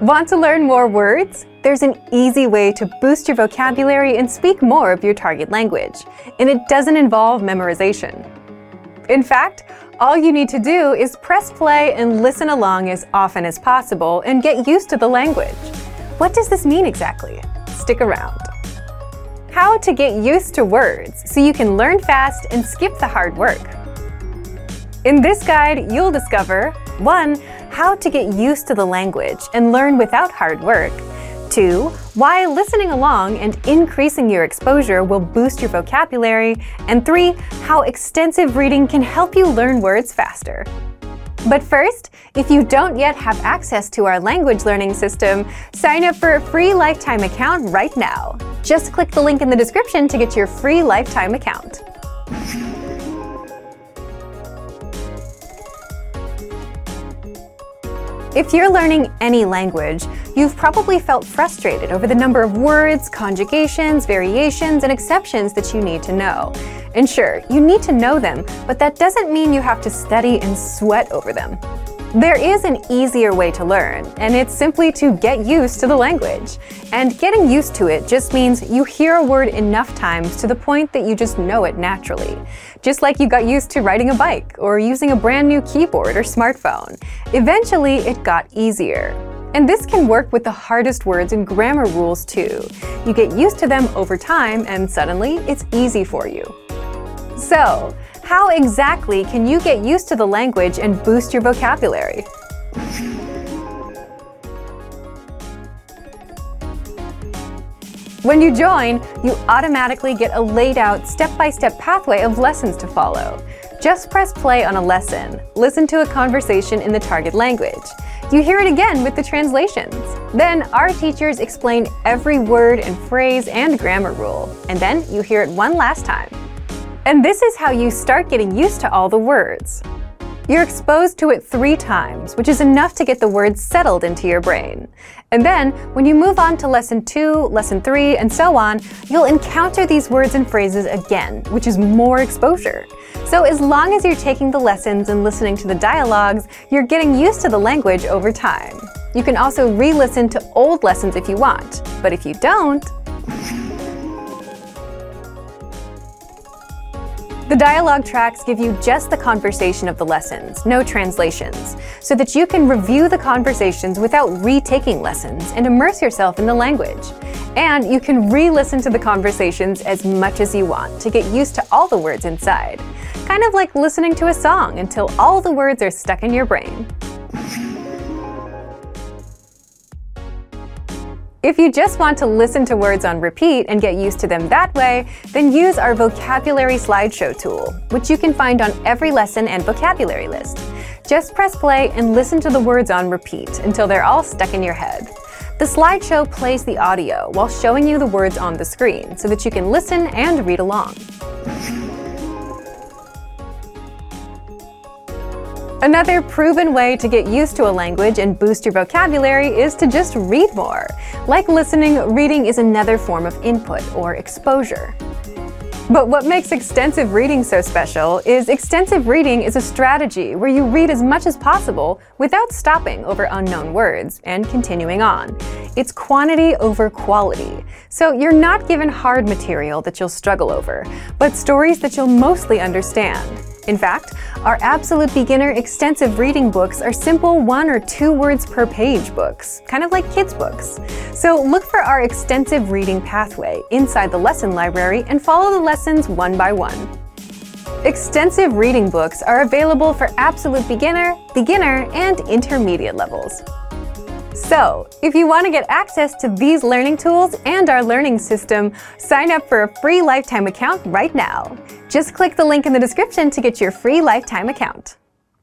Want to learn more words? There's an easy way to boost your vocabulary and speak more of your target language, and it doesn't involve memorization. In fact, all you need to do is press play and listen along as often as possible and get used to the language. What does this mean exactly? Stick around. How to get used to words so you can learn fast and skip the hard work. In this guide, you'll discover 1 how to get used to the language and learn without hard work. 2. Why listening along and increasing your exposure will boost your vocabulary. And 3. How extensive reading can help you learn words faster. But first, if you don't yet have access to our language learning system, sign up for a free lifetime account right now. Just click the link in the description to get your free lifetime account. If you're learning any language, you've probably felt frustrated over the number of words, conjugations, variations, and exceptions that you need to know. And sure, you need to know them, but that doesn't mean you have to study and sweat over them. There is an easier way to learn, and it's simply to get used to the language. And getting used to it just means you hear a word enough times to the point that you just know it naturally. Just like you got used to riding a bike or using a brand new keyboard or smartphone. Eventually, it got easier. And this can work with the hardest words and grammar rules too. You get used to them over time, and suddenly it's easy for you. So, how exactly can you get used to the language and boost your vocabulary? When you join, you automatically get a laid out step by step pathway of lessons to follow. Just press play on a lesson, listen to a conversation in the target language. You hear it again with the translations. Then our teachers explain every word and phrase and grammar rule, and then you hear it one last time. And this is how you start getting used to all the words. You're exposed to it three times, which is enough to get the words settled into your brain. And then, when you move on to lesson two, lesson three, and so on, you'll encounter these words and phrases again, which is more exposure. So, as long as you're taking the lessons and listening to the dialogues, you're getting used to the language over time. You can also re listen to old lessons if you want, but if you don't, The dialogue tracks give you just the conversation of the lessons, no translations, so that you can review the conversations without retaking lessons and immerse yourself in the language. And you can re listen to the conversations as much as you want to get used to all the words inside. Kind of like listening to a song until all the words are stuck in your brain. If you just want to listen to words on repeat and get used to them that way, then use our vocabulary slideshow tool, which you can find on every lesson and vocabulary list. Just press play and listen to the words on repeat until they're all stuck in your head. The slideshow plays the audio while showing you the words on the screen so that you can listen and read along. Another proven way to get used to a language and boost your vocabulary is to just read more. Like listening, reading is another form of input or exposure. But what makes extensive reading so special is extensive reading is a strategy where you read as much as possible without stopping over unknown words and continuing on. It's quantity over quality. So you're not given hard material that you'll struggle over, but stories that you'll mostly understand. In fact, our Absolute Beginner extensive reading books are simple one or two words per page books, kind of like kids' books. So look for our extensive reading pathway inside the lesson library and follow the lessons one by one. Extensive reading books are available for Absolute Beginner, Beginner, and Intermediate levels. So, if you want to get access to these learning tools and our learning system, sign up for a free lifetime account right now. Just click the link in the description to get your free lifetime account.